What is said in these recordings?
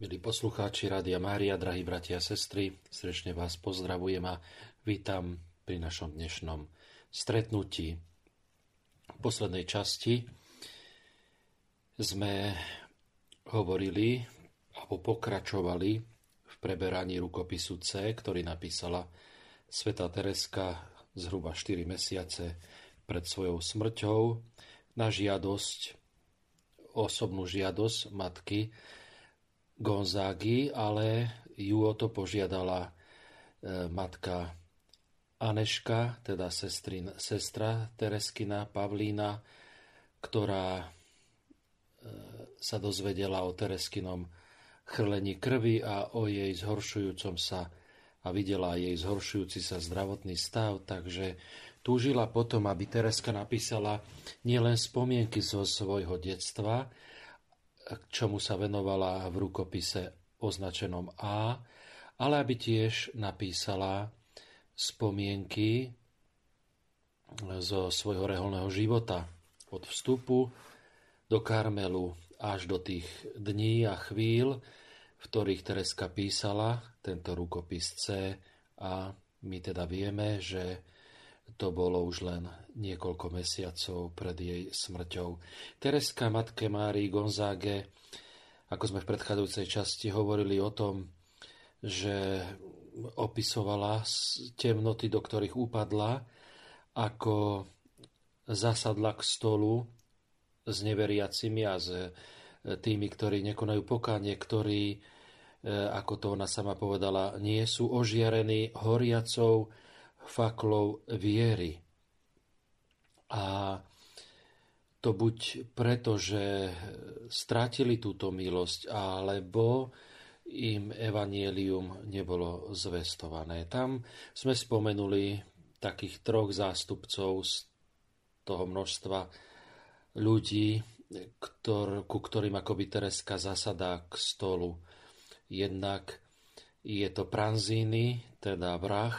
Milí poslucháči Rádia Mária, drahí bratia a sestry, srdečne vás pozdravujem a vítam pri našom dnešnom stretnutí. V poslednej časti sme hovorili alebo pokračovali v preberaní rukopisu C, ktorý napísala sveta Tereska zhruba 4 mesiace pred svojou smrťou na žiadosť, osobnú žiadosť matky Gonzágy, ale ju o to požiadala e, matka Aneška, teda sestrin, sestra Tereskina Pavlína, ktorá e, sa dozvedela o Tereskinom chrlení krvi a o jej zhoršujúcom sa a videla jej zhoršujúci sa zdravotný stav, takže túžila potom, aby Tereska napísala nielen spomienky zo svojho detstva, čomu sa venovala v rukopise označenom A, ale aby tiež napísala spomienky zo svojho reholného života od vstupu do Karmelu až do tých dní a chvíľ, v ktorých Tereska písala tento rukopis C. A my teda vieme, že to bolo už len niekoľko mesiacov pred jej smrťou. Tereska matke Márii Gonzáge, ako sme v predchádzajúcej časti hovorili o tom, že opisovala temnoty, do ktorých upadla, ako zasadla k stolu s neveriacimi a s e, tými, ktorí nekonajú pokánie, ktorí, e, ako to ona sama povedala, nie sú ožiarení horiacou faklov viery. A to buď preto, že strátili túto milosť, alebo im evanielium nebolo zvestované. Tam sme spomenuli takých troch zástupcov z toho množstva ľudí, ktor, ku ktorým akoby Tereska zasadá k stolu. Jednak je to Pranzíny, teda vrah,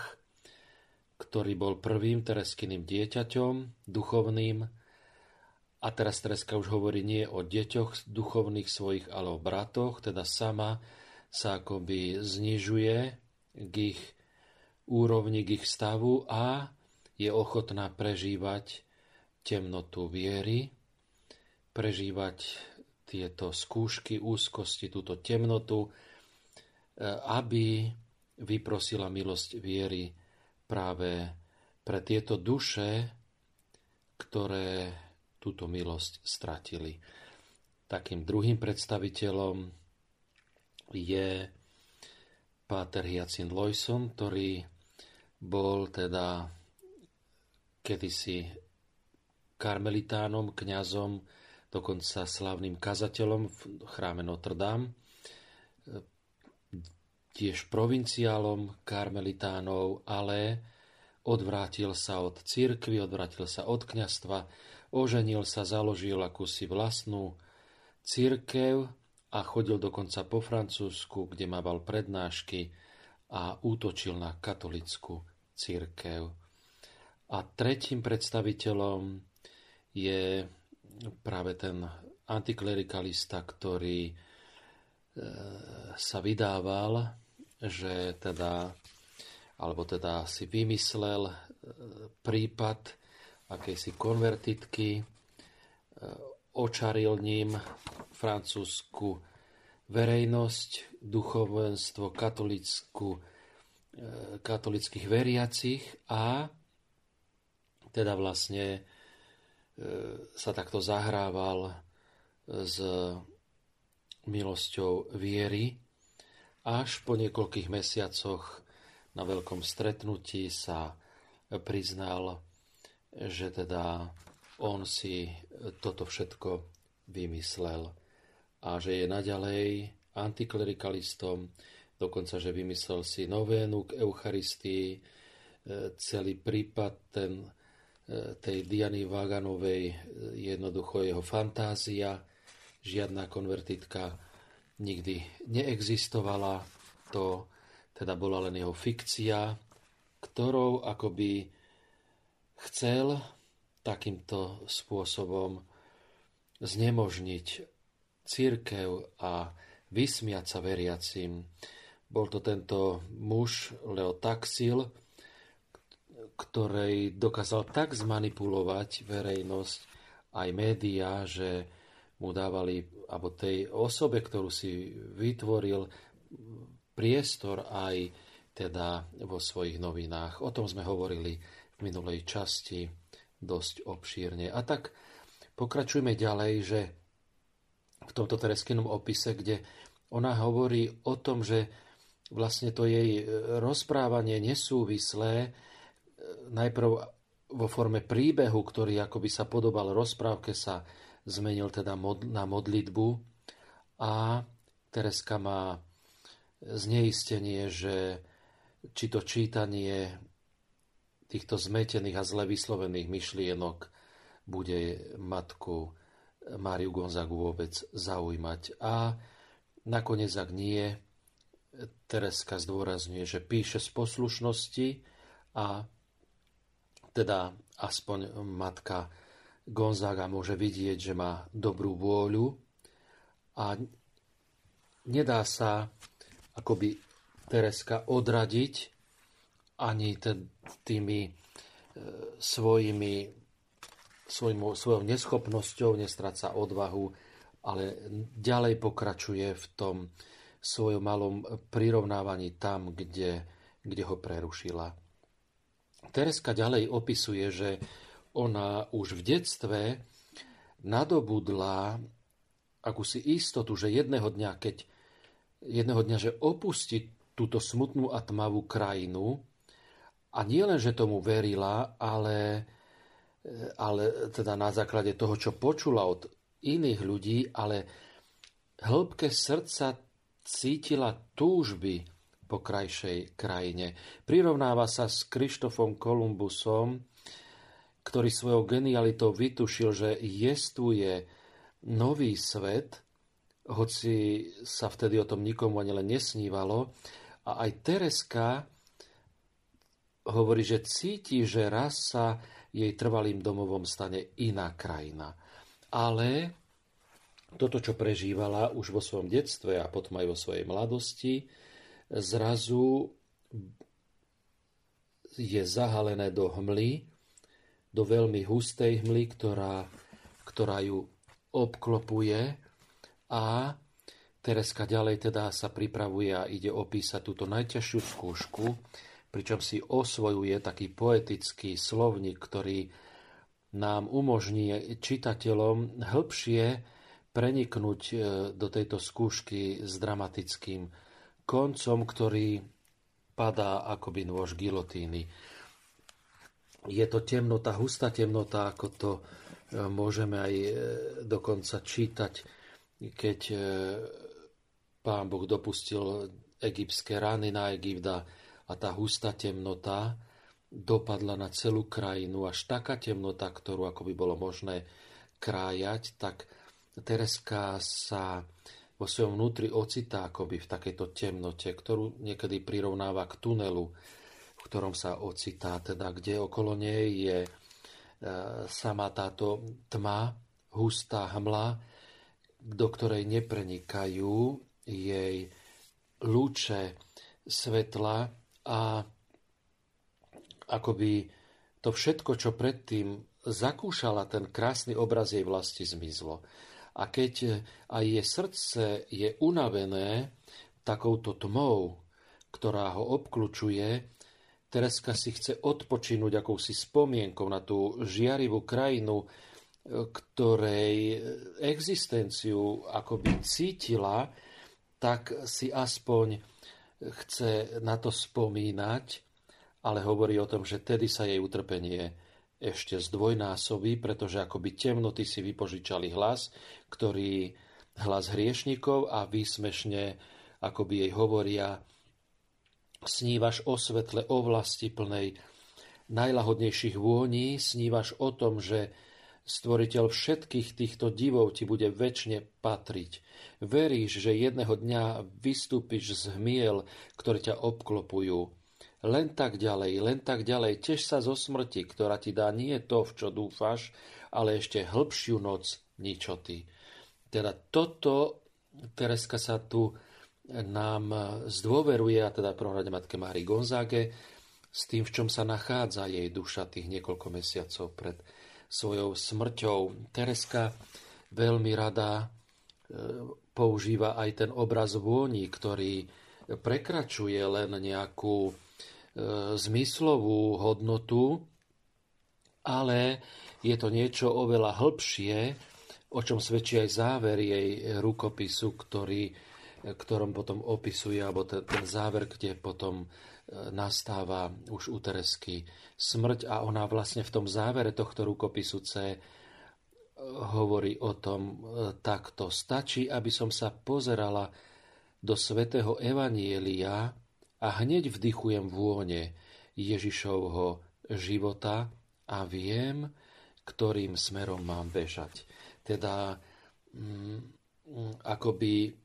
ktorý bol prvým Tereskyným dieťaťom, duchovným. A teraz Tereska už hovorí nie o deťoch duchovných svojich, ale o bratoch, teda sama sa akoby znižuje k ich úrovni, k ich stavu a je ochotná prežívať temnotu viery, prežívať tieto skúšky, úzkosti, túto temnotu, e, aby vyprosila milosť viery práve pre tieto duše, ktoré túto milosť stratili. Takým druhým predstaviteľom je Páter Hyacin Loyson, ktorý bol teda kedysi karmelitánom, kňazom, dokonca slavným kazateľom v chráme Notre Dame tiež provinciálom karmelitánov, ale odvrátil sa od cirkvy, odvrátil sa od kňastva, oženil sa, založil akúsi vlastnú církev a chodil dokonca po Francúzsku, kde mával prednášky a útočil na katolickú církev. A tretím predstaviteľom je práve ten antiklerikalista, ktorý e, sa vydával že teda, alebo teda si vymyslel e, prípad akejsi konvertitky, e, očaril ním francúzsku verejnosť, duchovenstvo, katolickú, e, katolických veriacich a teda vlastne sa takto zahrával s milosťou viery až po niekoľkých mesiacoch na veľkom stretnutí sa priznal, že teda on si toto všetko vymyslel a že je naďalej antiklerikalistom, dokonca, že vymyslel si novénu k Eucharistii, e, celý prípad ten, e, tej Diany Vaganovej, e, jednoducho jeho fantázia, žiadna konvertitka nikdy neexistovala, to teda bola len jeho fikcia, ktorou akoby chcel takýmto spôsobom znemožniť církev a vysmiať sa veriacim. Bol to tento muž Leo Taxil, ktorej dokázal tak zmanipulovať verejnosť aj médiá, že mu dávali, alebo tej osobe, ktorú si vytvoril, priestor aj teda vo svojich novinách. O tom sme hovorili v minulej časti dosť obšírne. A tak pokračujeme ďalej, že v tomto Tereskinom opise, kde ona hovorí o tom, že vlastne to jej rozprávanie nesúvislé, e, najprv vo forme príbehu, ktorý akoby sa podobal rozprávke, sa zmenil teda na modlitbu a Tereska má zneistenie, že či to čítanie týchto zmetených a zle vyslovených myšlienok bude matku Máriu Gonzagu vôbec zaujímať. A nakoniec, ak nie, Tereska zdôrazňuje, že píše z poslušnosti a teda aspoň matka Gonzaga môže vidieť, že má dobrú vôľu a nedá sa akoby Tereska odradiť ani tými e, svojimi, svojim, svojou neschopnosťou, nestráca odvahu, ale ďalej pokračuje v tom svojom malom prirovnávaní tam, kde, kde ho prerušila. Tereska ďalej opisuje, že ona už v detstve nadobudla akúsi istotu, že jedného dňa, keď jedného dňa, že opustí túto smutnú a tmavú krajinu a nie len, že tomu verila, ale, ale teda na základe toho, čo počula od iných ľudí, ale hĺbke srdca cítila túžby po krajšej krajine. Prirovnáva sa s Krištofom Kolumbusom, ktorý svojou genialitou vytušil, že jestuje nový svet, hoci sa vtedy o tom nikomu ani len nesnívalo. A aj Tereska hovorí, že cíti, že raz sa jej trvalým domovom stane iná krajina. Ale toto, čo prežívala už vo svojom detstve a potom aj vo svojej mladosti, zrazu je zahalené do hmly, do veľmi hustej hmly, ktorá, ktorá ju obklopuje a Tereska ďalej teda sa pripravuje a ide opísať túto najťažšiu skúšku, pričom si osvojuje taký poetický slovník, ktorý nám umožní čitateľom hĺbšie preniknúť e, do tejto skúšky s dramatickým koncom, ktorý padá akoby nôž gilotíny. Je to temnota, hustá temnota, ako to e, môžeme aj e, dokonca čítať, keď pán Boh dopustil egyptské rány na Egypta a tá hustá temnota dopadla na celú krajinu, až taká temnota, ktorú ako by bolo možné krájať, tak Tereska sa vo svojom vnútri ocitá akoby v takejto temnote, ktorú niekedy prirovnáva k tunelu, ktorom sa ocitá, teda kde okolo nej je e, sama táto tma, hustá hmla, do ktorej neprenikajú jej lúče svetla a akoby to všetko, čo predtým zakúšala ten krásny obraz jej vlasti, zmizlo. A keď e, aj jej srdce je unavené takouto tmou, ktorá ho obklúčuje, Tereska si chce odpočinúť akousi spomienkou na tú žiarivú krajinu, ktorej existenciu akoby cítila, tak si aspoň chce na to spomínať, ale hovorí o tom, že tedy sa jej utrpenie ešte zdvojnásobí, pretože akoby temnoty si vypožičali hlas, ktorý hlas hriešnikov a výsmešne akoby jej hovoria snívaš o svetle, o vlasti plnej najlahodnejších vôní, snívaš o tom, že stvoriteľ všetkých týchto divov ti bude väčšine patriť. Veríš, že jedného dňa vystúpiš z hmiel, ktoré ťa obklopujú len tak ďalej, len tak ďalej. Teš sa zo smrti, ktorá ti dá nie to, v čo dúfaš, ale ešte hĺbšiu noc ničoty. Teda toto Tereska sa tu nám zdôveruje, a teda prvom rade matke Mári Gonzáge, s tým, v čom sa nachádza jej duša tých niekoľko mesiacov pred svojou smrťou. Tereska veľmi rada e, používa aj ten obraz vôni, ktorý prekračuje len nejakú e, zmyslovú hodnotu, ale je to niečo oveľa hĺbšie, o čom svedčí aj záver jej rukopisu, ktorý, ktorom potom opisuje, alebo ten, ten záver, kde potom nastáva už u Teresky smrť a ona vlastne v tom závere tohto rukopisu C eh, hovorí o tom eh, takto. Stačí, aby som sa pozerala do svätého Evanielia a hneď vdychujem vône Ježišovho života a viem, ktorým smerom mám bežať. Teda mm, mm akoby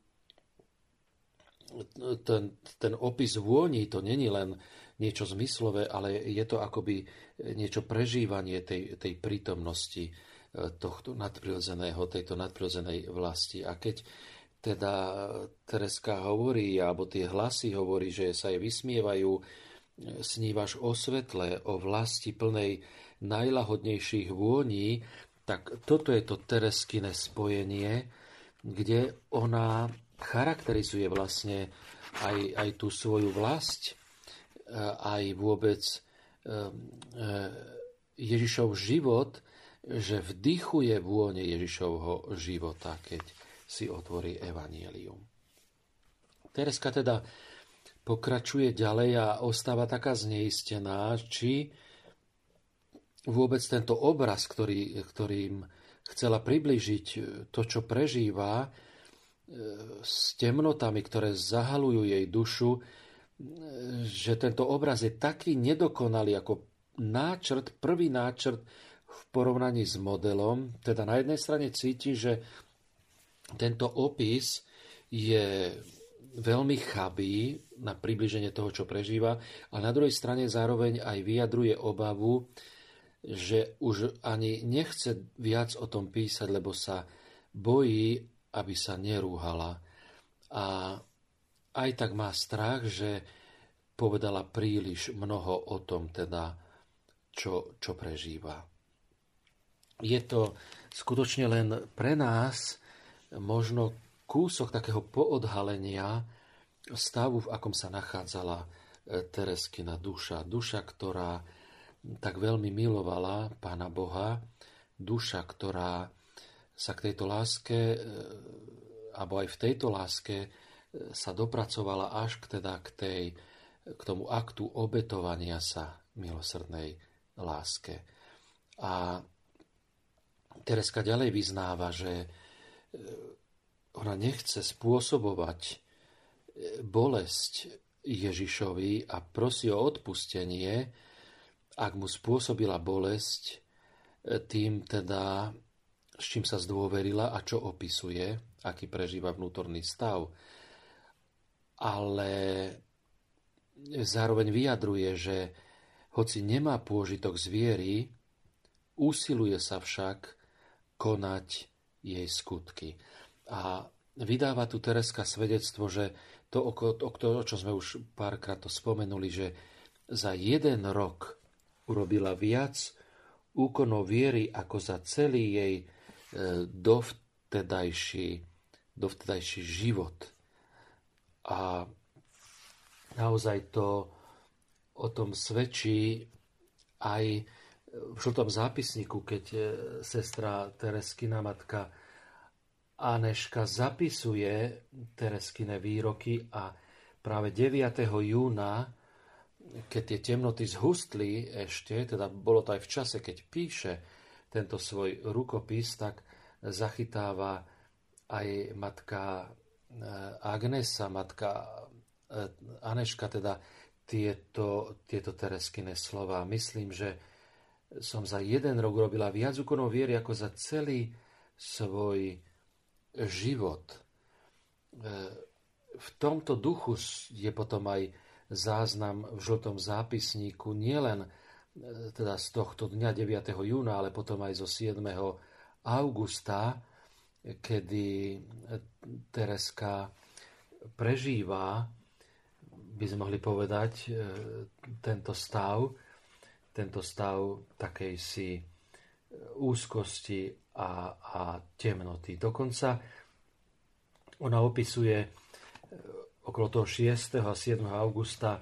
ten, ten opis vôni to není len niečo zmyslové, ale je to akoby niečo prežívanie tej, tej prítomnosti e, tohto nadprirodzeného, tejto nadprirodzenej vlasti. A keď teda Tereska hovorí, alebo tie hlasy hovorí, že sa jej vysmievajú, e, snívaš o svetle, o vlasti plnej najlahodnejších vôní, tak toto je to Tereskine spojenie, kde ona charakterizuje vlastne aj, aj tú svoju vlast, e, aj vôbec e, e, Ježišov život, že vdychuje vône Ježišovho života, keď si otvorí Evangelium. Tereska teda pokračuje ďalej a ostáva taká zneistená, či vôbec tento obraz, ktorý, ktorým chcela približiť to, čo prežíva, s temnotami, ktoré zahalujú jej dušu, že tento obraz je taký nedokonalý ako náčrt, prvý náčrt v porovnaní s modelom. Teda na jednej strane cíti, že tento opis je veľmi chabý na približenie toho, čo prežíva, ale na druhej strane zároveň aj vyjadruje obavu, že už ani nechce viac o tom písať, lebo sa bojí, aby sa nerúhala. A aj tak má strach, že povedala príliš mnoho o tom, teda, čo, čo prežíva. Je to skutočne len pre nás možno kúsok takého poodhalenia stavu, v akom sa nachádzala e, Tereskina duša. Duša, ktorá tak veľmi milovala Pána Boha, duša, ktorá sa k tejto láske, e, alebo aj v tejto láske e, sa dopracovala až k, teda k, tej, k tomu aktu obetovania sa milosrdnej láske. A Tereska ďalej vyznáva, že e, ona nechce spôsobovať bolesť Ježišovi a prosí o odpustenie, ak mu spôsobila bolesť, tým teda s čím sa zdôverila a čo opisuje, aký prežíva vnútorný stav. Ale zároveň vyjadruje, že hoci nemá pôžitok z viery, usiluje sa však konať jej skutky. A vydáva tu Tereska svedectvo, že to, o, to, o čo sme už párkrát to spomenuli, že za jeden rok urobila viac úkonov viery ako za celý jej dovtedajší, dovtedajší život. A naozaj to o tom svedčí aj v žltom zápisníku, keď e, sestra Tereskina matka Aneška zapisuje Tereskine výroky a práve 9. júna, keď tie temnoty zhustli ešte, teda bolo to aj v čase, keď píše tento svoj rukopis, tak zachytáva aj matka eh, Agnesa, matka eh, Aneška, teda tieto, tieto Tereskine slova. Myslím, že som za jeden rok robila viac úkonov viery ako za celý svoj život. Eh, v tomto duchu je potom aj záznam v žltom zápisníku nielen teda z tohto dňa 9. júna, ale potom aj zo 7. augusta, kedy Tereska prežíva, by sme mohli povedať, e, tento stav, tento stav takej si úzkosti a, a temnoty. Dokonca ona opisuje e, okolo toho 6. a 7. augusta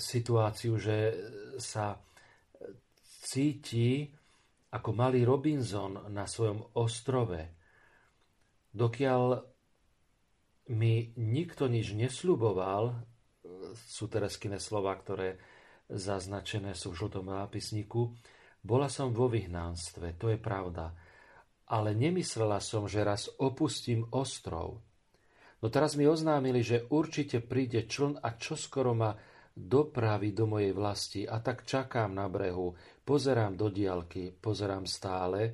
situáciu, že sa cíti ako malý Robinson na svojom ostrove. Dokiaľ mi nikto nič nesľuboval, sú Tereskine slova, ktoré zaznačené sú v žltom nápisníku, bola som vo vyhnánstve, to je pravda. Ale nemyslela som, že raz opustím ostrov. No teraz mi oznámili, že určite príde čln a čoskoro ma dopraví do mojej vlasti a tak čakám na brehu, pozerám do diálky, pozerám stále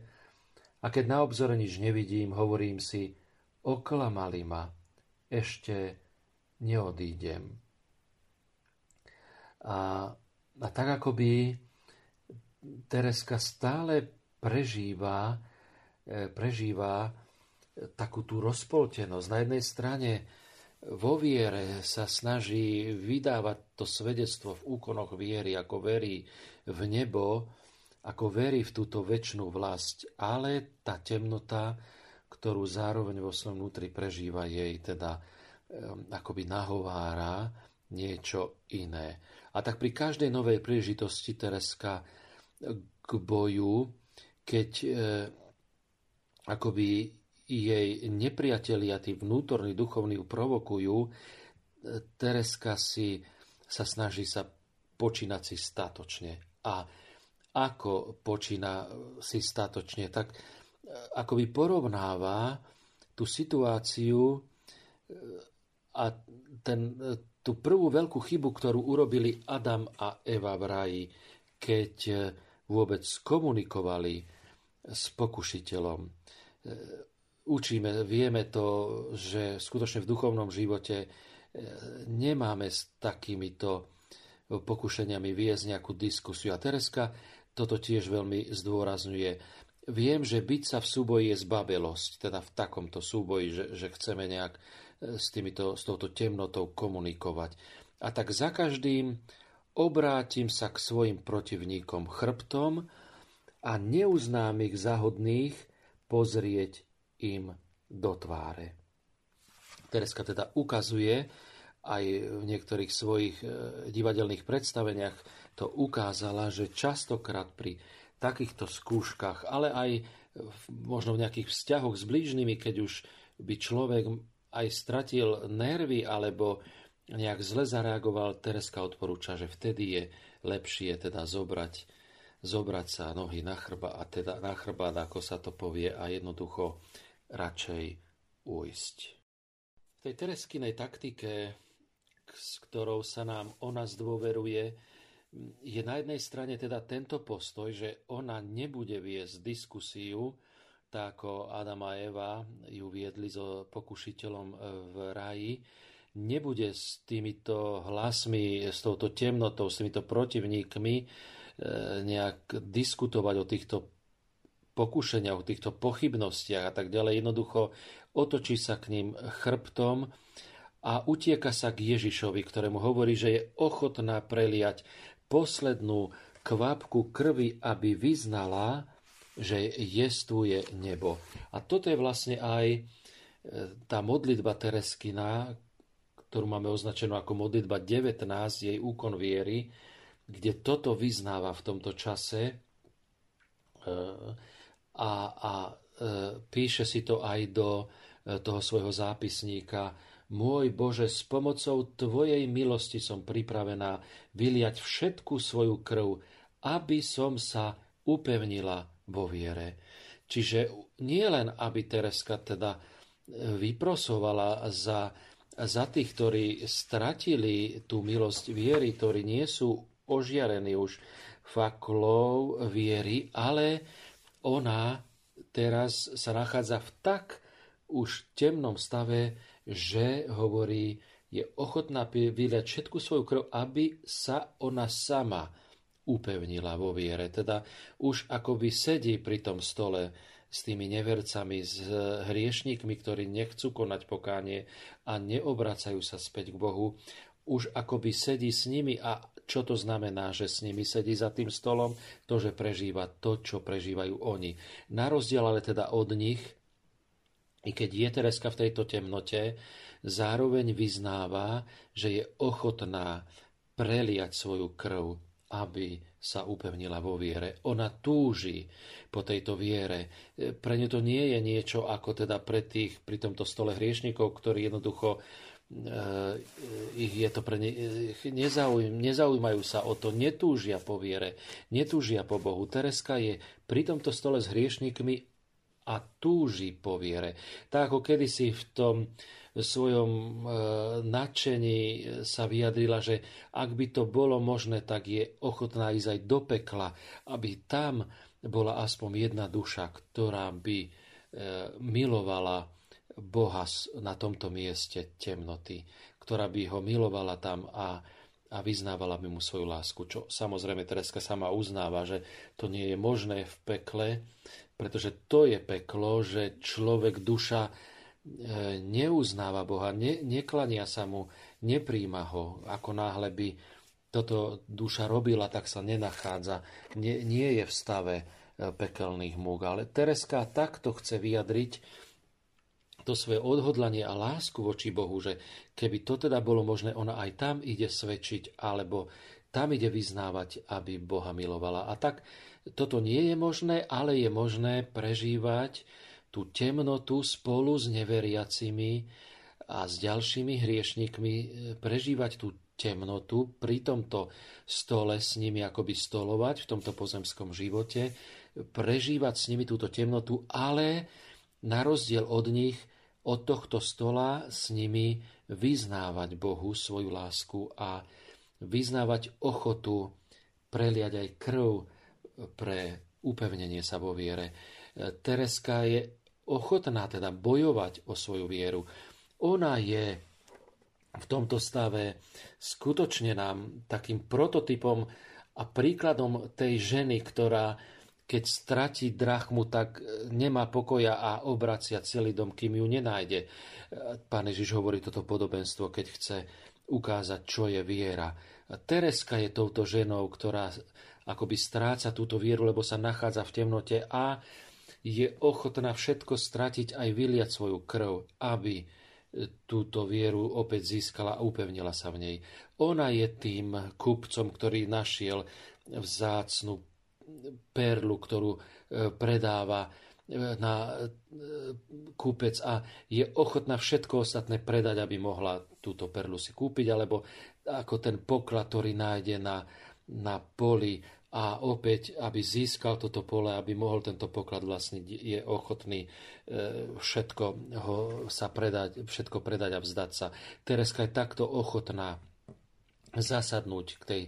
a keď na obzore nič nevidím, hovorím si, oklamali ma, ešte neodídem. A, a tak akoby Tereska stále prežíva, e, prežíva takú tú rozpoltenosť. Na jednej strane vo viere sa snaží vydávať to svedectvo v úkonoch viery, ako verí v nebo, ako verí v túto väčšnú vlast, ale tá temnota, ktorú zároveň vo svojom vnútri prežíva, jej teda akoby nahovára niečo iné. A tak pri každej novej príležitosti Tereska k boju, keď e, akoby jej nepriatelia, tí vnútorní duchovní ju provokujú, Tereska si sa snaží sa počínať si statočne. A ako počína si statočne, tak e, akoby porovnáva tú situáciu e, a ten, e, tú prvú veľkú chybu, ktorú urobili Adam a Eva v raji, keď vôbec komunikovali s pokušiteľom učíme, vieme to, že skutočne v duchovnom živote e, nemáme s takýmito pokušeniami viesť nejakú diskusiu. A Tereska toto tiež veľmi zdôrazňuje. Viem, že byť sa v súboji je zbabelosť, teda v takomto súboji, že, že chceme nejak e, s, týmito, s touto temnotou komunikovať. A tak za každým obrátim sa k svojim protivníkom chrbtom a neuznám ich záhodných pozrieť im do tváre. Tereska teda ukazuje aj v niektorých svojich e, divadelných predstaveniach to ukázala, že častokrát pri takýchto skúškach, ale aj možno v nejakých vzťahoch s blížnymi, keď už by človek aj stratil nervy alebo nejak zle zareagoval, Tereska odporúča, že vtedy je lepšie teda zobrať, zobrať sa nohy na chrba a teda na chrbát, ako sa to povie, a jednoducho radšej ujsť. V tej Tereskinej taktike, s ktorou sa nám ona zdôveruje, je na jednej strane teda tento postoj, že ona nebude viesť diskusiu, tak ako Adam a Eva ju viedli so pokušiteľom v ráji, nebude s týmito hlasmi, s touto temnotou, s týmito protivníkmi eh, nejak diskutovať o týchto pokušeniach, o týchto pochybnostiach a tak ďalej. Jednoducho otočí sa k ním chrbtom a utieka sa k Ježišovi, ktorému hovorí, že je ochotná preliať poslednú kvapku krvi, aby vyznala, že jestuje nebo. A toto je vlastne aj e, tá modlitba Tereskina, ktorú máme označenú ako modlitba 19, jej úkon viery, kde toto vyznáva v tomto čase e, a, a e, píše si to aj do e, toho svojho zápisníka. Môj Bože, s pomocou Tvojej milosti som pripravená vyliať všetku svoju krv, aby som sa upevnila vo viere. Čiže nie len, aby Tereska teda e, vyprosovala za, za tých, ktorí stratili tú milosť viery, ktorí nie sú ožiarení už faklov viery, ale ona teraz sa nachádza v tak už temnom stave, že hovorí, je ochotná vyliať všetku svoju krv, aby sa ona sama upevnila vo viere. Teda už akoby sedí pri tom stole s tými nevercami, s hriešníkmi, ktorí nechcú konať pokánie a neobracajú sa späť k Bohu, už akoby sedí s nimi a čo to znamená, že s nimi sedí za tým stolom? To, že prežíva to, čo prežívajú oni. Na rozdiel ale teda od nich, i keď je Tereska v tejto temnote, zároveň vyznáva, že je ochotná preliať svoju krv, aby sa upevnila vo viere. Ona túži po tejto viere. Pre ňu to nie je niečo ako teda pre tých pri tomto stole hriešnikov, ktorí jednoducho ich je to pre ne, nezaujím, nezaujímajú sa o to, netúžia po viere, netúžia po Bohu. Tereska je pri tomto stole s hriešnikmi a túži po viere. Tak ako kedysi v tom svojom e, nadšení sa vyjadrila, že ak by to bolo možné, tak je ochotná ísť aj do pekla, aby tam bola aspoň jedna duša, ktorá by milovala Boha na tomto mieste temnoty, ktorá by ho milovala tam a, a vyznávala by mu svoju lásku. Čo samozrejme Tereska sama uznáva, že to nie je možné v pekle, pretože to je peklo, že človek, duša e, neuznáva Boha, ne, neklania sa mu, nepríjma ho. Ako náhle by toto duša robila, tak sa nenachádza, nie, nie je v stave e, pekelných múk. Ale Tereska takto chce vyjadriť to svoje odhodlanie a lásku voči Bohu, že keby to teda bolo možné, ona aj tam ide svedčiť, alebo tam ide vyznávať, aby Boha milovala. A tak toto nie je možné, ale je možné prežívať tú temnotu spolu s neveriacimi a s ďalšími hriešnikmi, prežívať tú temnotu pri tomto stole s nimi akoby stolovať v tomto pozemskom živote, prežívať s nimi túto temnotu, ale na rozdiel od nich od tohto stola s nimi vyznávať Bohu svoju lásku a vyznávať ochotu preliať aj krv pre upevnenie sa vo viere. Tereska je ochotná teda bojovať o svoju vieru. Ona je v tomto stave skutočne nám takým prototypom a príkladom tej ženy, ktorá keď stratí drachmu, tak e, nemá pokoja a obracia celý dom, kým ju nenájde. E, pán Ježiš hovorí toto podobenstvo, keď chce ukázať, čo je viera. Tereska je touto ženou, ktorá akoby stráca túto vieru, lebo sa nachádza v temnote a je ochotná všetko stratiť aj vyliať svoju krv, aby e, túto vieru opäť získala a upevnila sa v nej. Ona je tým kupcom, ktorý našiel vzácnu perlu, ktorú e, predáva e, na e, kúpec a je ochotná všetko ostatné predať, aby mohla túto perlu si kúpiť, alebo ako ten poklad, ktorý nájde na, na poli a opäť, aby získal toto pole, aby mohol tento poklad vlastniť, je ochotný všetko ho sa predať, všetko predať a vzdať sa. Tereska je takto ochotná zasadnúť k tej,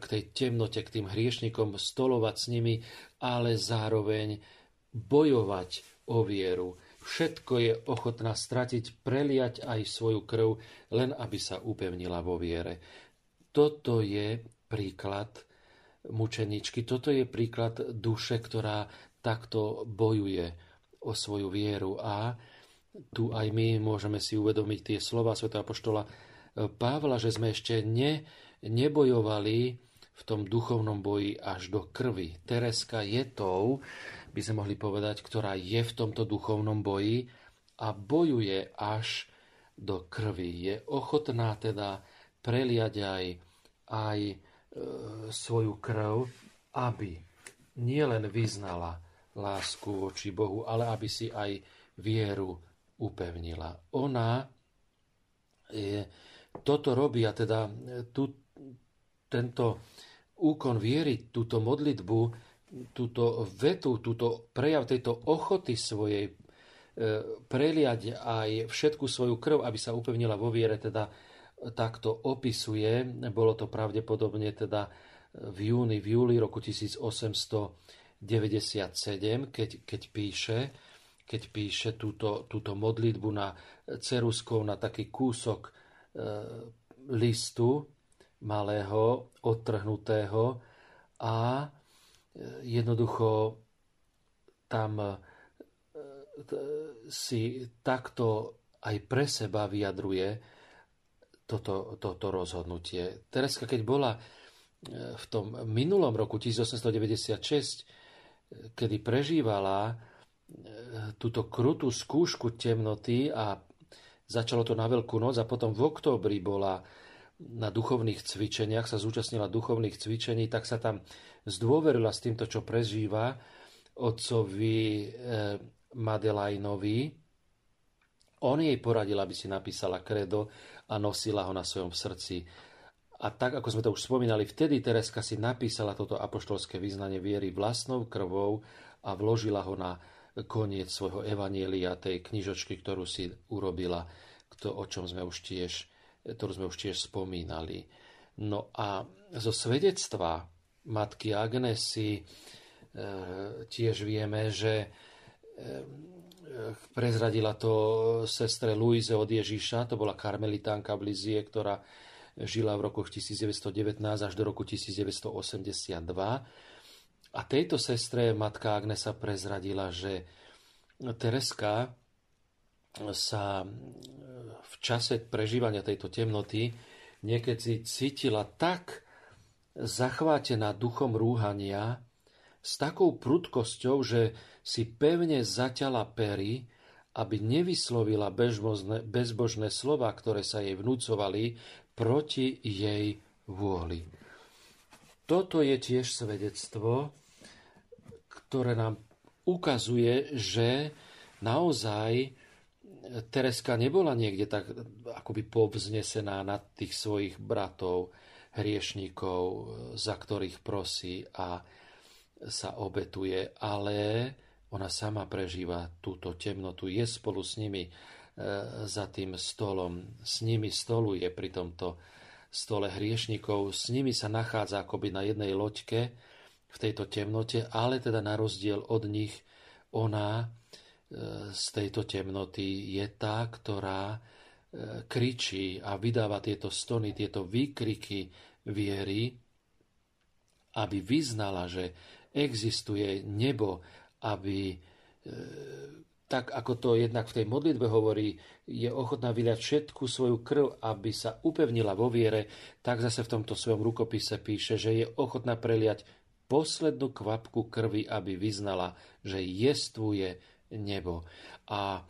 k tej temnote, k tým hriešnikom, stolovať s nimi, ale zároveň bojovať o vieru. Všetko je ochotná stratiť, preliať aj svoju krv, len aby sa upevnila vo viere. Toto je príklad mučeničky, toto je príklad duše, ktorá takto bojuje o svoju vieru a tu aj my môžeme si uvedomiť tie slova Sv. Apoštola Pavla, že sme ešte ne, nebojovali v tom duchovnom boji až do krvi. Tereska je tou, by sme mohli povedať, ktorá je v tomto duchovnom boji a bojuje až do krvi. Je ochotná teda preliať aj, aj e, svoju krv, aby nielen vyznala lásku voči Bohu, ale aby si aj vieru upevnila. Ona je, toto robí a teda e, tu, tento úkon viery, túto modlitbu, túto vetu, túto prejav tejto ochoty svojej e, preliať aj všetku svoju krv, aby sa upevnila vo viere, teda takto opisuje. Bolo to pravdepodobne teda v júni, v júli roku 1897, keď, keď píše, keď píše túto, túto modlitbu na ceruskou, na taký kúsok listu malého, odtrhnutého a e, jednoducho tam e, si takto aj pre seba vyjadruje toto, toto rozhodnutie. Tereska, keď bola v tom minulom roku 1896, kedy prežívala túto krutú skúšku temnoty a začalo to na Veľkú noc a potom v októbri bola na duchovných cvičeniach, sa zúčastnila duchovných cvičení, tak sa tam zdôverila s týmto, čo prežíva otcovi eh, Madelajnovi. On jej poradil, aby si napísala kredo a nosila ho na svojom srdci. A tak, ako sme to už spomínali, vtedy Tereska si napísala toto apoštolské vyznanie viery vlastnou krvou a vložila ho na koniec svojho evanielia, tej knižočky, ktorú si urobila, to, o čom sme už tiež, ktorú sme už tiež spomínali. No a zo svedectva matky Agnesy e, tiež vieme, že e, prezradila to sestre Luise od Ježiša, to bola karmelitánka v ktorá žila v rokoch 1919 až do roku 1982 a tejto sestre matka Agnesa prezradila, že Tereska sa v čase prežívania tejto temnoty niekedy cítila tak zachvátená duchom rúhania, s takou prudkosťou, že si pevne zaťala pery, aby nevyslovila bezbožné, bezbožné slova, ktoré sa jej vnúcovali proti jej vôli. Toto je tiež svedectvo ktoré nám ukazuje, že naozaj Tereska nebola niekde tak akoby povznesená nad tých svojich bratov, hriešníkov, za ktorých prosí a sa obetuje, ale ona sama prežíva túto temnotu, je spolu s nimi e, za tým stolom, s nimi stoluje pri tomto stole hriešnikov, s nimi sa nachádza akoby na jednej loďke, v tejto temnote, ale teda na rozdiel od nich ona e, z tejto temnoty je tá, ktorá e, kričí a vydáva tieto stony, tieto výkriky viery, aby vyznala, že existuje nebo, aby e, tak ako to jednak v tej modlitbe hovorí, je ochotná vyliať všetku svoju krv, aby sa upevnila vo viere, tak zase v tomto svojom rukopise píše, že je ochotná preliať poslednú kvapku krvi, aby vyznala, že jestvuje nebo. A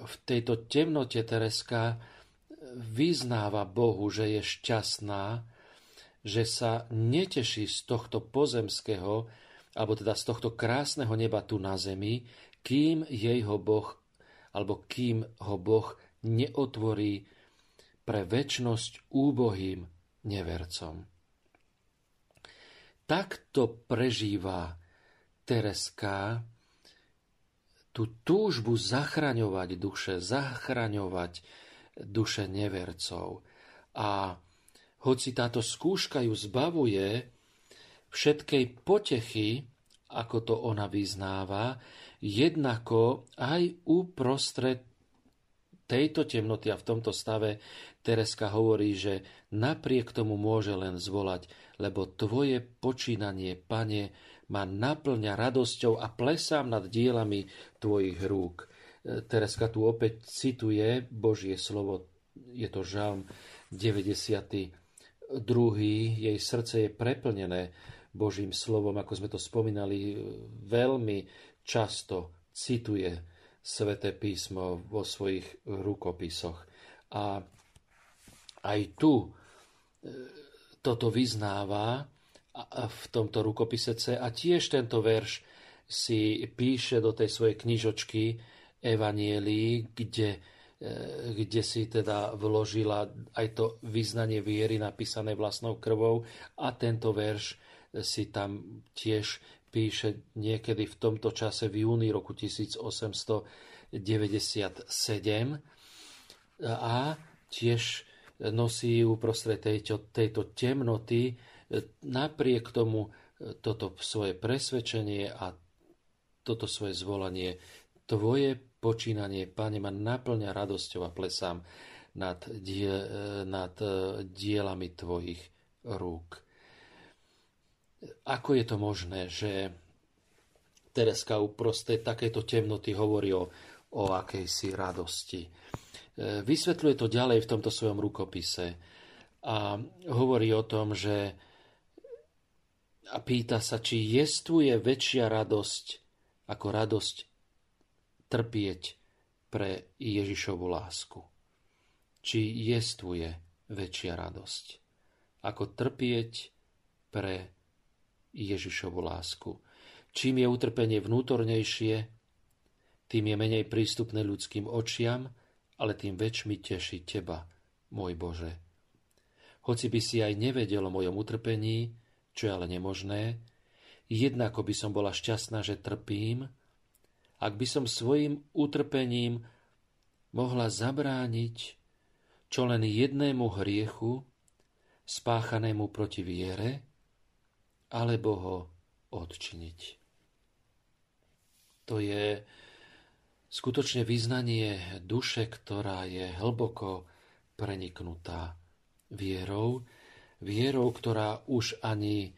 v tejto temnote Tereska vyznáva Bohu, že je šťastná, že sa neteší z tohto pozemského, alebo teda z tohto krásneho neba tu na zemi, kým jej ho Boh, alebo kým ho Boh neotvorí pre väčnosť úbohým nevercom. Takto prežíva Tereska tú túžbu zachraňovať duše, zachraňovať duše nevercov. A hoci táto skúška ju zbavuje všetkej potechy, ako to ona vyznáva, jednako aj uprostred tejto temnoty a v tomto stave Tereska hovorí, že napriek tomu môže len zvolať lebo Tvoje počínanie, Pane, ma naplňa radosťou a plesám nad dielami Tvojich rúk. E, Tereska tu opäť cituje Božie slovo, je to žalm 92. Jej srdce je preplnené Božím slovom, ako sme to spomínali, veľmi často cituje Sveté písmo vo svojich rukopisoch. A aj tu e, toto vyznáva v tomto rukopise a tiež tento verš si píše do tej svojej knižočky Evanielii, kde, e, kde si teda vložila aj to vyznanie viery napísané vlastnou krvou. A tento verš si tam tiež píše niekedy v tomto čase v júni roku 1897 a tiež nosí uprostred tejto, tejto temnoty e, napriek tomu e, toto svoje presvedčenie a toto svoje zvolanie. Tvoje počínanie, Pane, ma naplňa radosťou a plesám nad, die, e, nad dielami Tvojich rúk. Ako je to možné, že Tereska uprostred takéto temnoty hovorí o, o akejsi radosti. E, vysvetľuje to ďalej v tomto svojom rukopise a hovorí o tom, že a pýta sa, či jestvuje väčšia radosť ako radosť trpieť pre Ježišovu lásku. Či jestvuje väčšia radosť ako trpieť pre Ježišovu lásku. Čím je utrpenie vnútornejšie, tým je menej prístupné ľudským očiam, ale tým väčšmi teší teba, môj Bože. Hoci by si aj nevedel o mojom utrpení, čo je ale nemožné, jednako by som bola šťastná, že trpím, ak by som svojim utrpením mohla zabrániť čo len jednému hriechu, spáchanému proti viere, alebo ho odčiniť. To je skutočne vyznanie duše, ktorá je hlboko preniknutá vierou, vierou, ktorá už ani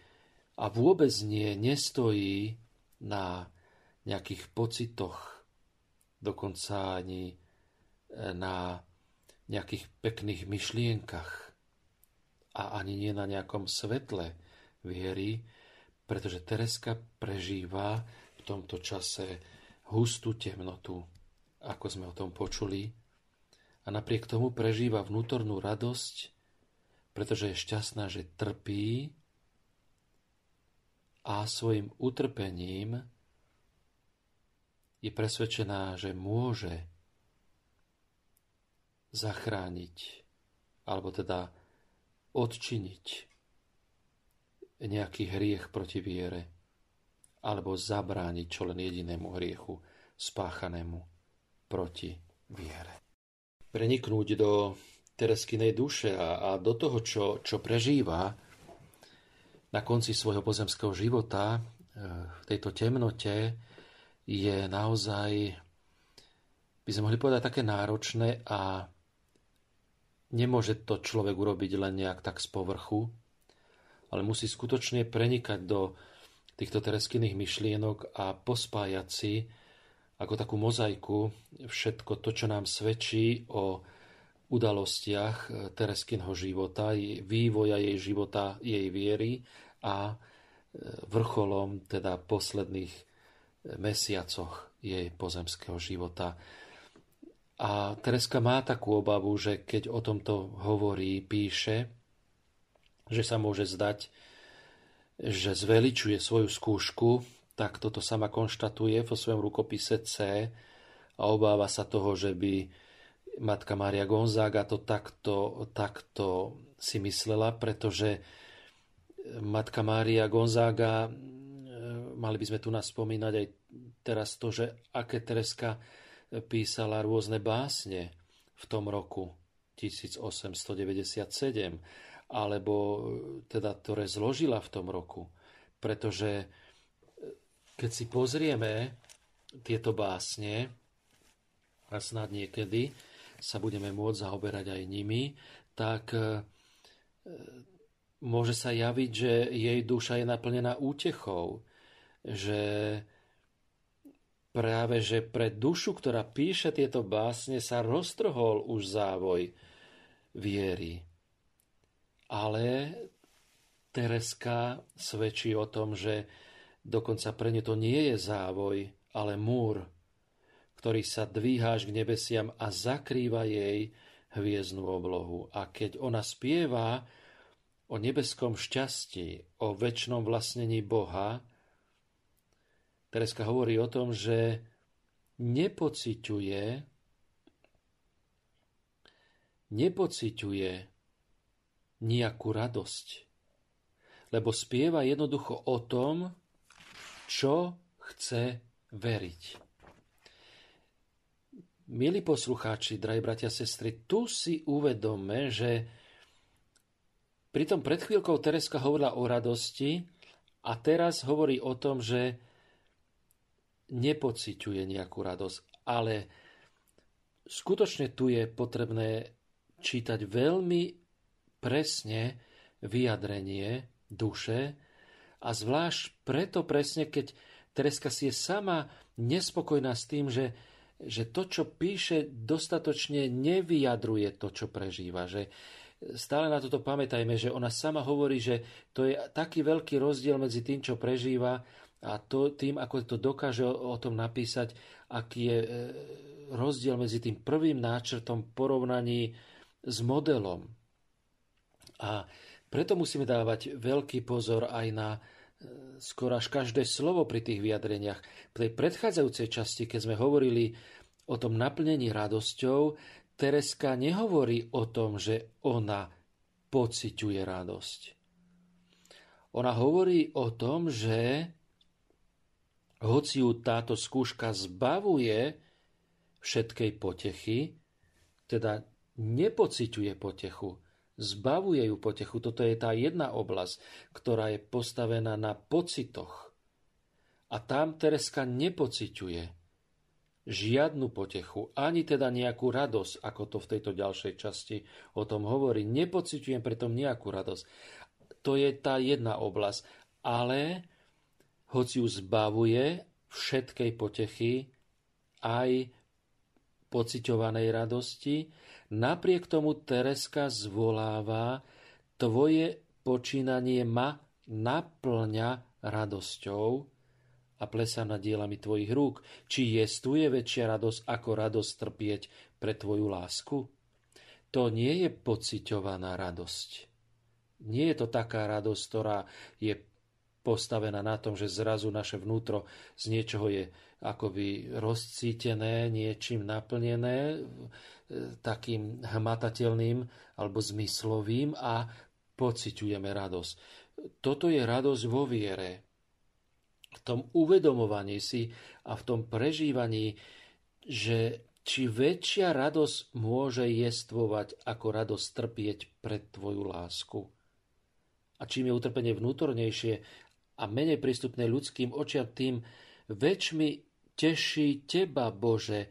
a vôbec nie nestojí na nejakých pocitoch, dokonca ani e, na nejakých pekných myšlienkach a ani nie na nejakom svetle viery, pretože Tereska prežíva v tomto čase hustú temnotu, ako sme o tom počuli, a napriek tomu prežíva vnútornú radosť, pretože je šťastná, že trpí a svojim utrpením je presvedčená, že môže zachrániť, alebo teda odčiniť nejaký hriech proti viere, alebo zabrániť čo len jedinému hriechu spáchanému proti viere. Preniknúť do Tereskinej duše a, a do toho, čo, čo prežíva na konci svojho pozemského života e, v tejto temnote, je naozaj, by sme mohli povedať, také náročné a nemôže to človek urobiť len nejak tak z povrchu, ale musí skutočne prenikať do týchto tereskyných myšlienok a pospájať si ako takú mozaiku všetko to, čo nám svedčí o udalostiach eh, Tereskinho života, vývoja jej života, jej viery a eh, vrcholom teda posledných eh, mesiacoch jej pozemského života. A Tereska má takú obavu, že keď o tomto hovorí, píše, že sa môže zdať, že zveličuje svoju skúšku, tak toto sama konštatuje vo svojom rukopise C a obáva sa toho, že by matka Mária Gonzaga to takto, takto si myslela, pretože matka Mária Gonzaga, e, mali by sme tu nás spomínať aj teraz to, že aké Tereska písala rôzne básne v tom roku 1897, alebo teda, ktoré zložila v tom roku. Pretože e, keď si pozrieme tieto básne, a snad niekedy, sa budeme môcť zaoberať aj nimi, tak e, môže sa javiť, že jej duša je naplnená útechou, že práve že pre dušu, ktorá píše tieto básne, sa roztrhol už závoj viery. Ale Tereska svedčí o tom, že dokonca pre ňu to nie je závoj, ale múr, ktorý sa dvíha až k nebesiam a zakrýva jej hviezdnu oblohu. A keď ona spieva o nebeskom šťastí, o väčšnom vlastnení Boha, Tereska hovorí o tom, že nepociťuje nepociťuje nejakú radosť, lebo spieva jednoducho o tom, čo chce veriť. Milí poslucháči, drahí bratia a sestry, tu si uvedome, že pritom pred chvíľkou Tereska hovorila o radosti a teraz hovorí o tom, že nepociťuje nejakú radosť, ale skutočne tu je potrebné čítať veľmi presne vyjadrenie duše a zvlášť preto presne, keď Tereska si je sama nespokojná s tým, že, že to, čo píše, dostatočne nevyjadruje to, čo prežíva. Že stále na toto pamätajme, že ona sama hovorí, že to je taký veľký rozdiel medzi tým, čo prežíva a to, tým, ako to dokáže o, tom napísať, aký je e, rozdiel medzi tým prvým náčrtom porovnaní s modelom. A preto musíme dávať veľký pozor aj na e, skoro až každé slovo pri tých vyjadreniach. V tej predchádzajúcej časti, keď sme hovorili o tom naplnení radosťou, Tereska nehovorí o tom, že ona pociťuje radosť. Ona hovorí o tom, že hoci ju táto skúška zbavuje všetkej potechy, teda nepociťuje potechu, zbavuje ju potechu. Toto je tá jedna oblasť, ktorá je postavená na pocitoch. A tam Tereska nepociťuje žiadnu potechu, ani teda nejakú radosť, ako to v tejto ďalšej časti o tom hovorí. Nepociťujem preto nejakú radosť. To je tá jedna oblasť. Ale hoci ju zbavuje všetkej potechy, aj pociťovanej radosti, napriek tomu Tereska zvoláva Tvoje počínanie ma naplňa radosťou a plesa nad dielami Tvojich rúk. Či je väčšia radosť ako radosť trpieť pre Tvoju lásku? To nie je pociťovaná radosť. Nie je to taká radosť, ktorá je postavená na tom, že zrazu naše vnútro z niečoho je akoby rozcítené, niečím naplnené, takým hmatateľným alebo zmyslovým a pociťujeme radosť. Toto je radosť vo viere. V tom uvedomovaní si a v tom prežívaní, že či väčšia radosť môže jestvovať ako radosť trpieť pred tvoju lásku. A čím je utrpenie vnútornejšie a menej prístupné ľudským očiam, tým väčšmi teší teba, Bože,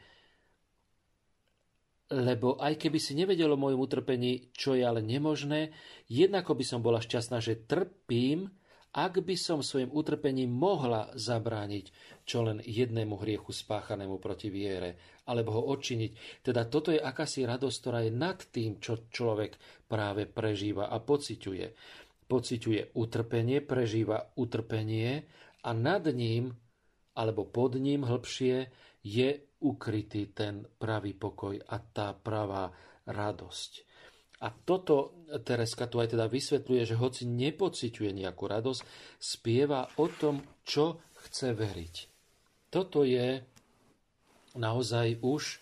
lebo aj keby si nevedel o mojom utrpení, čo je ale nemožné, jednako by som bola šťastná, že trpím, ak by som svojim utrpením mohla zabrániť čo len jednému hriechu spáchanému proti viere, alebo ho odčiniť. Teda toto je akási radosť, ktorá je nad tým, čo človek práve prežíva a pociťuje. Pociťuje utrpenie, prežíva utrpenie a nad ním alebo pod ním hĺbšie je ukrytý ten pravý pokoj a tá pravá radosť. A toto Tereska tu aj teda vysvetľuje, že hoci nepociťuje nejakú radosť, spieva o tom, čo chce veriť. Toto je naozaj už e,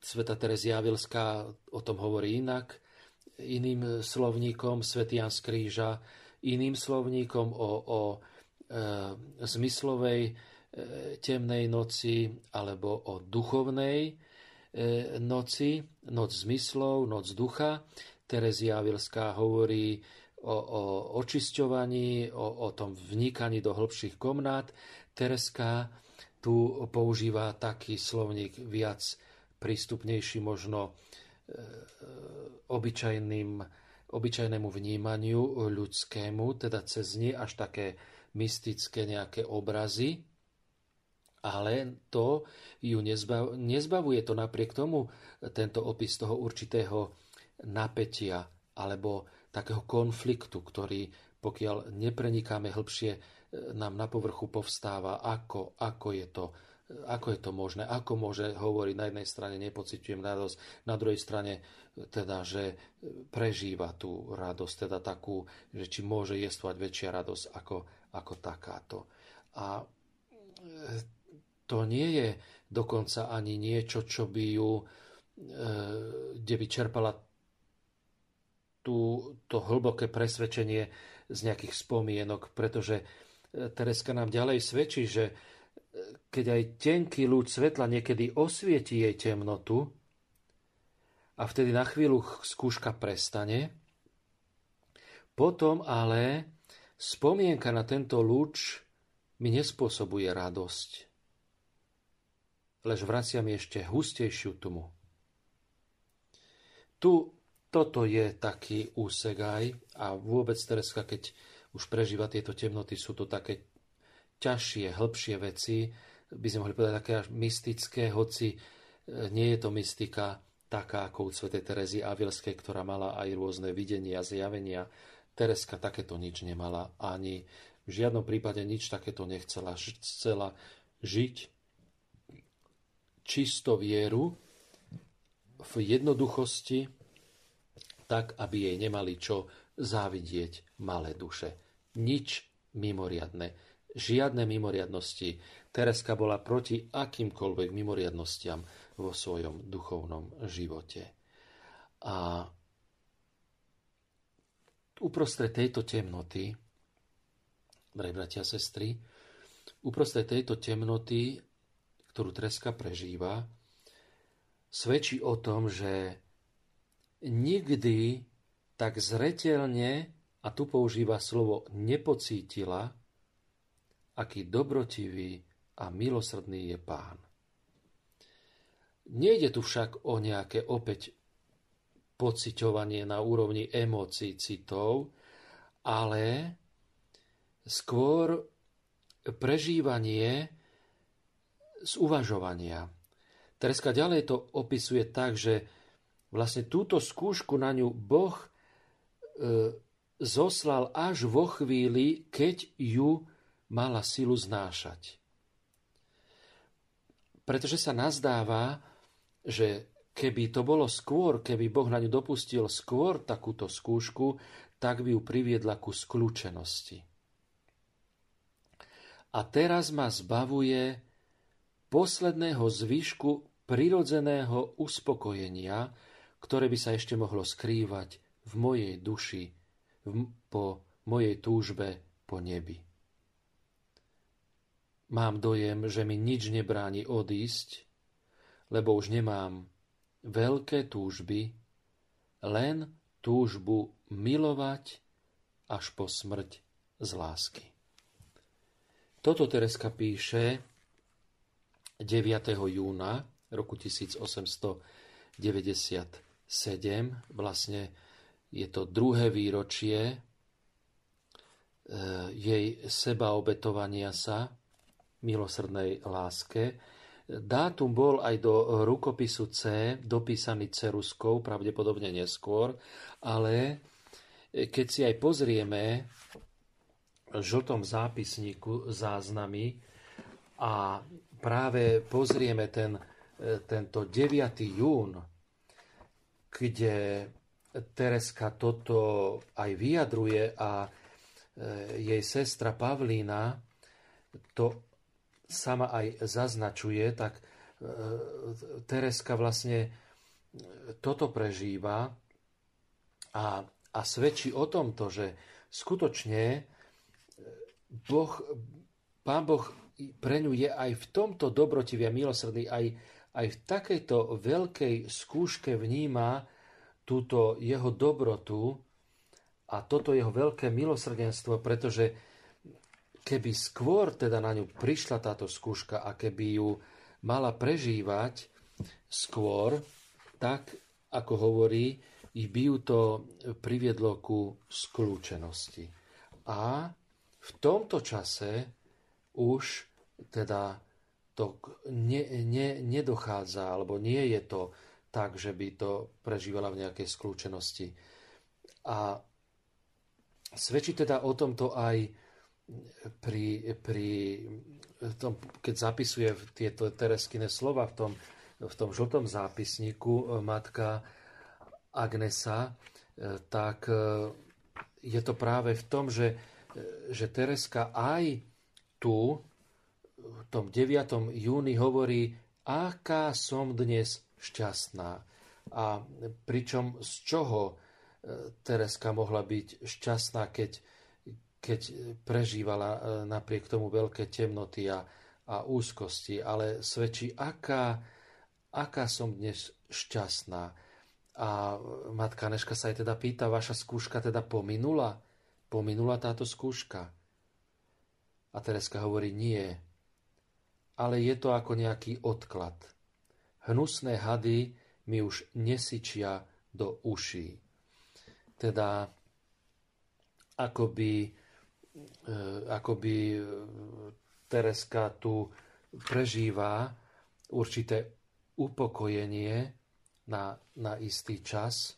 Sveta Terezia Javelská o tom hovorí inak, iným slovníkom Svetian z Kríža, iným slovníkom o, o Eh, zmyslovej temnej noci alebo o duchovnej eh, noci, noc zmyslov, noc ducha. Terezia Vilská hovorí o, o očisťovaní, o, o tom vnikaní do hĺbších komnát. Tereska tu používa taký slovník viac prístupnejší možno obyčajným, obyčajnému vnímaniu ľudskému, teda cez nie až také mystické nejaké obrazy, ale to ju nezbav, nezbavuje to napriek tomu tento opis toho určitého napätia alebo takého konfliktu, ktorý pokiaľ neprenikáme hĺbšie, nám na povrchu povstáva, ako, ako je to ako je to možné? Ako môže hovoriť na jednej strane nepociťujem radosť, na druhej strane teda, že prežíva tú radosť, teda takú, že či môže jestvať väčšia radosť ako, ako takáto. A e, to nie je dokonca ani niečo, čo by ju, e, kde by čerpala tú, to hlboké presvedčenie z nejakých spomienok, pretože e, Tereska nám ďalej svedčí, že keď aj tenký lúč svetla niekedy osvieti jej temnotu a vtedy na chvíľu skúška prestane, potom ale Spomienka na tento lúč mi nespôsobuje radosť, lež vracia mi ešte hustejšiu tmu. Tu toto je taký úsek aj a vôbec Tereska, keď už prežíva tieto temnoty, sú to také ťažšie, hĺbšie veci, by sme mohli povedať také až mystické, hoci e, nie je to mystika taká ako u Sv. Terezy Avilskej, ktorá mala aj rôzne videnia, zjavenia. Tereska takéto nič nemala ani v žiadnom prípade nič takéto nechcela. Chcela žiť čisto vieru v jednoduchosti, tak, aby jej nemali čo závidieť malé duše. Nič mimoriadne, žiadne mimoriadnosti. Tereska bola proti akýmkoľvek mimoriadnostiam vo svojom duchovnom živote. A uprostred tejto temnoty, drahí bratia a sestry, uprostred tejto temnoty, ktorú Tereska prežíva, svedčí o tom, že nikdy tak zretelne a tu používa slovo nepocítila, aký dobrotivý a milosrdný je pán. Nejde tu však o nejaké opäť pociťovanie na úrovni emócií, citov, ale skôr prežívanie z uvažovania. Tereska ďalej to opisuje tak, že vlastne túto skúšku na ňu Boh e, zoslal až vo chvíli, keď ju mala silu znášať. Pretože sa nazdáva, že keby to bolo skôr, keby Boh na ňu dopustil skôr takúto skúšku, tak by ju priviedla ku skľúčenosti. A teraz ma zbavuje posledného zvyšku prirodzeného uspokojenia, ktoré by sa ešte mohlo skrývať v mojej duši po mojej túžbe po nebi. Mám dojem, že mi nič nebráni odísť, lebo už nemám veľké túžby, len túžbu milovať až po smrť z lásky. Toto Tereska píše 9. júna roku 1897, vlastne je to druhé výročie e, jej sebaobetovania sa milosrdnej láske. Dátum bol aj do rukopisu C dopísaný ceruskou, pravdepodobne neskôr, ale keď si aj pozrieme v žltom zápisníku záznamy a práve pozrieme ten, e, tento 9. jún, kde Tereska toto aj vyjadruje a e, jej sestra Pavlína to sama aj zaznačuje, tak e, Tereska vlastne toto prežíva a, a svedčí o tomto, že skutočne boh, Pán Boh pre ňu je aj v tomto dobrotivý a milosrdný, aj, aj v takejto veľkej skúške vníma túto jeho dobrotu a toto jeho veľké milosrdenstvo, pretože keby skôr teda na ňu prišla táto skúška a keby ju mala prežívať skôr, tak ako hovorí, by ju to priviedlo ku skľúčenosti. A v tomto čase už teda to ne, ne, nedochádza, alebo nie je to tak, že by to prežívala v nejakej skľúčenosti. A svedčí teda o tomto aj pri, pri tom, keď zapisuje tieto tereskine slova v tom, v tom žltom zápisníku e, matka Agnesa, e, tak e, je to práve v tom, že, že Tereska aj tu v tom 9. júni hovorí, aká som dnes šťastná. A pričom z čoho e, Tereska mohla byť šťastná, keď, keď prežívala e, napriek tomu veľké temnoty a, a úzkosti, ale svedčí, aká, aká som dnes šťastná. A matka Neška sa aj teda pýta, vaša skúška teda pominula? Pominula táto skúška? A Tereska hovorí, nie, ale je to ako nejaký odklad hnusné hady mi už nesyčia do uší. Teda akoby, e, akoby e, Tereska tu prežíva určité upokojenie na, na istý čas. E,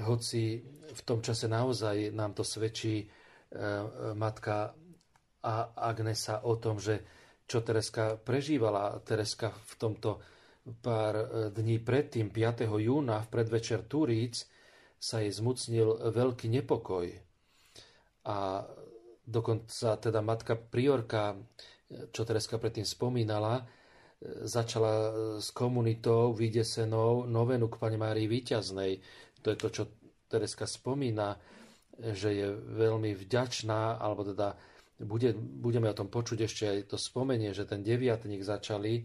hoci v tom čase naozaj nám to svedčí matka Agnesa o tom, že čo Tereska prežívala. Tereska v tomto pár e, dní predtým, 5. júna, v predvečer Turíc, sa jej zmucnil veľký nepokoj. A dokonca teda matka priorka, čo Tereska predtým spomínala, začala s komunitou vydesenou novenu k Pane Márii Výťaznej. To je to, čo Tereska spomína, že je veľmi vďačná, alebo teda bude, budeme o tom počuť ešte aj to spomenie, že ten deviatník začali e,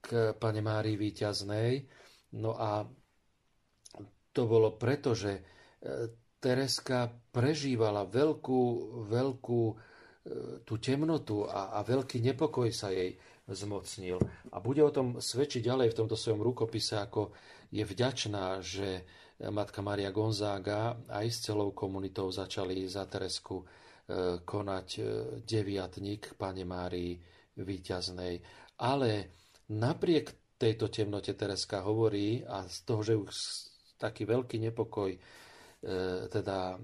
k Pane Márii Výťaznej. No a to bolo preto, že e, Tereska prežívala veľkú, veľkú e, tú temnotu a, a veľký nepokoj sa jej zmocnil. A bude o tom svedčiť ďalej v tomto svojom rukopise, ako je vďačná, že matka Maria Gonzaga aj s celou komunitou začali za Teresku konať e, deviatník Pane Márii Výťaznej. Ale napriek tejto temnote Tereska hovorí a z toho, že už taký veľký nepokoj e, teda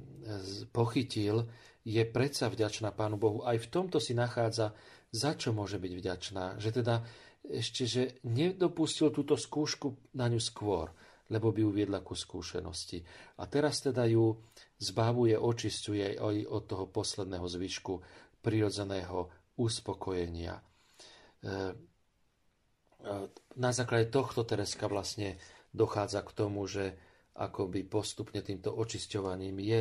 pochytil, je predsa vďačná Pánu Bohu. Aj v tomto si nachádza za čo môže byť vďačná. Že teda ešte, že nedopustil túto skúšku na ňu skôr, lebo by ju viedla ku skúsenosti. A teraz teda ju zbavuje, očistuje aj od toho posledného zvyšku prirodzeného uspokojenia. E, na základe tohto Tereska vlastne dochádza k tomu, že akoby postupne týmto očisťovaním je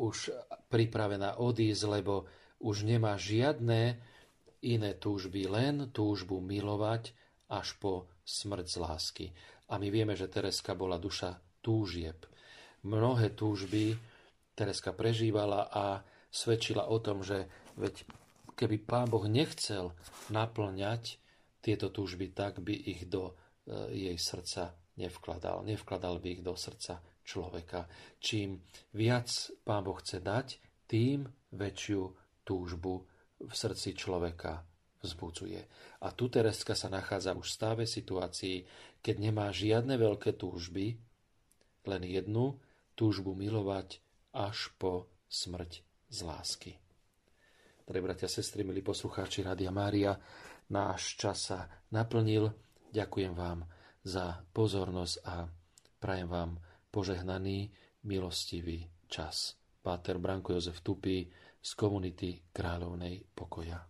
už pripravená odísť, lebo už nemá žiadne iné túžby, len túžbu milovať až po smrť z lásky. A my vieme, že Tereska bola duša túžieb. Mnohé túžby Tereska prežívala a svedčila o tom, že veď keby Pán Boh nechcel naplňať tieto túžby, tak by ich do e, jej srdca nevkladal. Nevkladal by ich do srdca človeka. Čím viac Pán Boh chce dať, tým väčšiu túžbu v srdci človeka vzbudzuje. A tu Tereska sa nachádza už v stáve situácii, keď nemá žiadne veľké túžby, len jednu túžbu milovať až po smrť z lásky. Drahí bratia, sestry, milí poslucháči Rádia Mária, náš čas sa naplnil. Ďakujem vám za pozornosť a prajem vám požehnaný, milostivý čas. Páter Branko Jozef Tupy, z komunity Kráľovnej pokoja.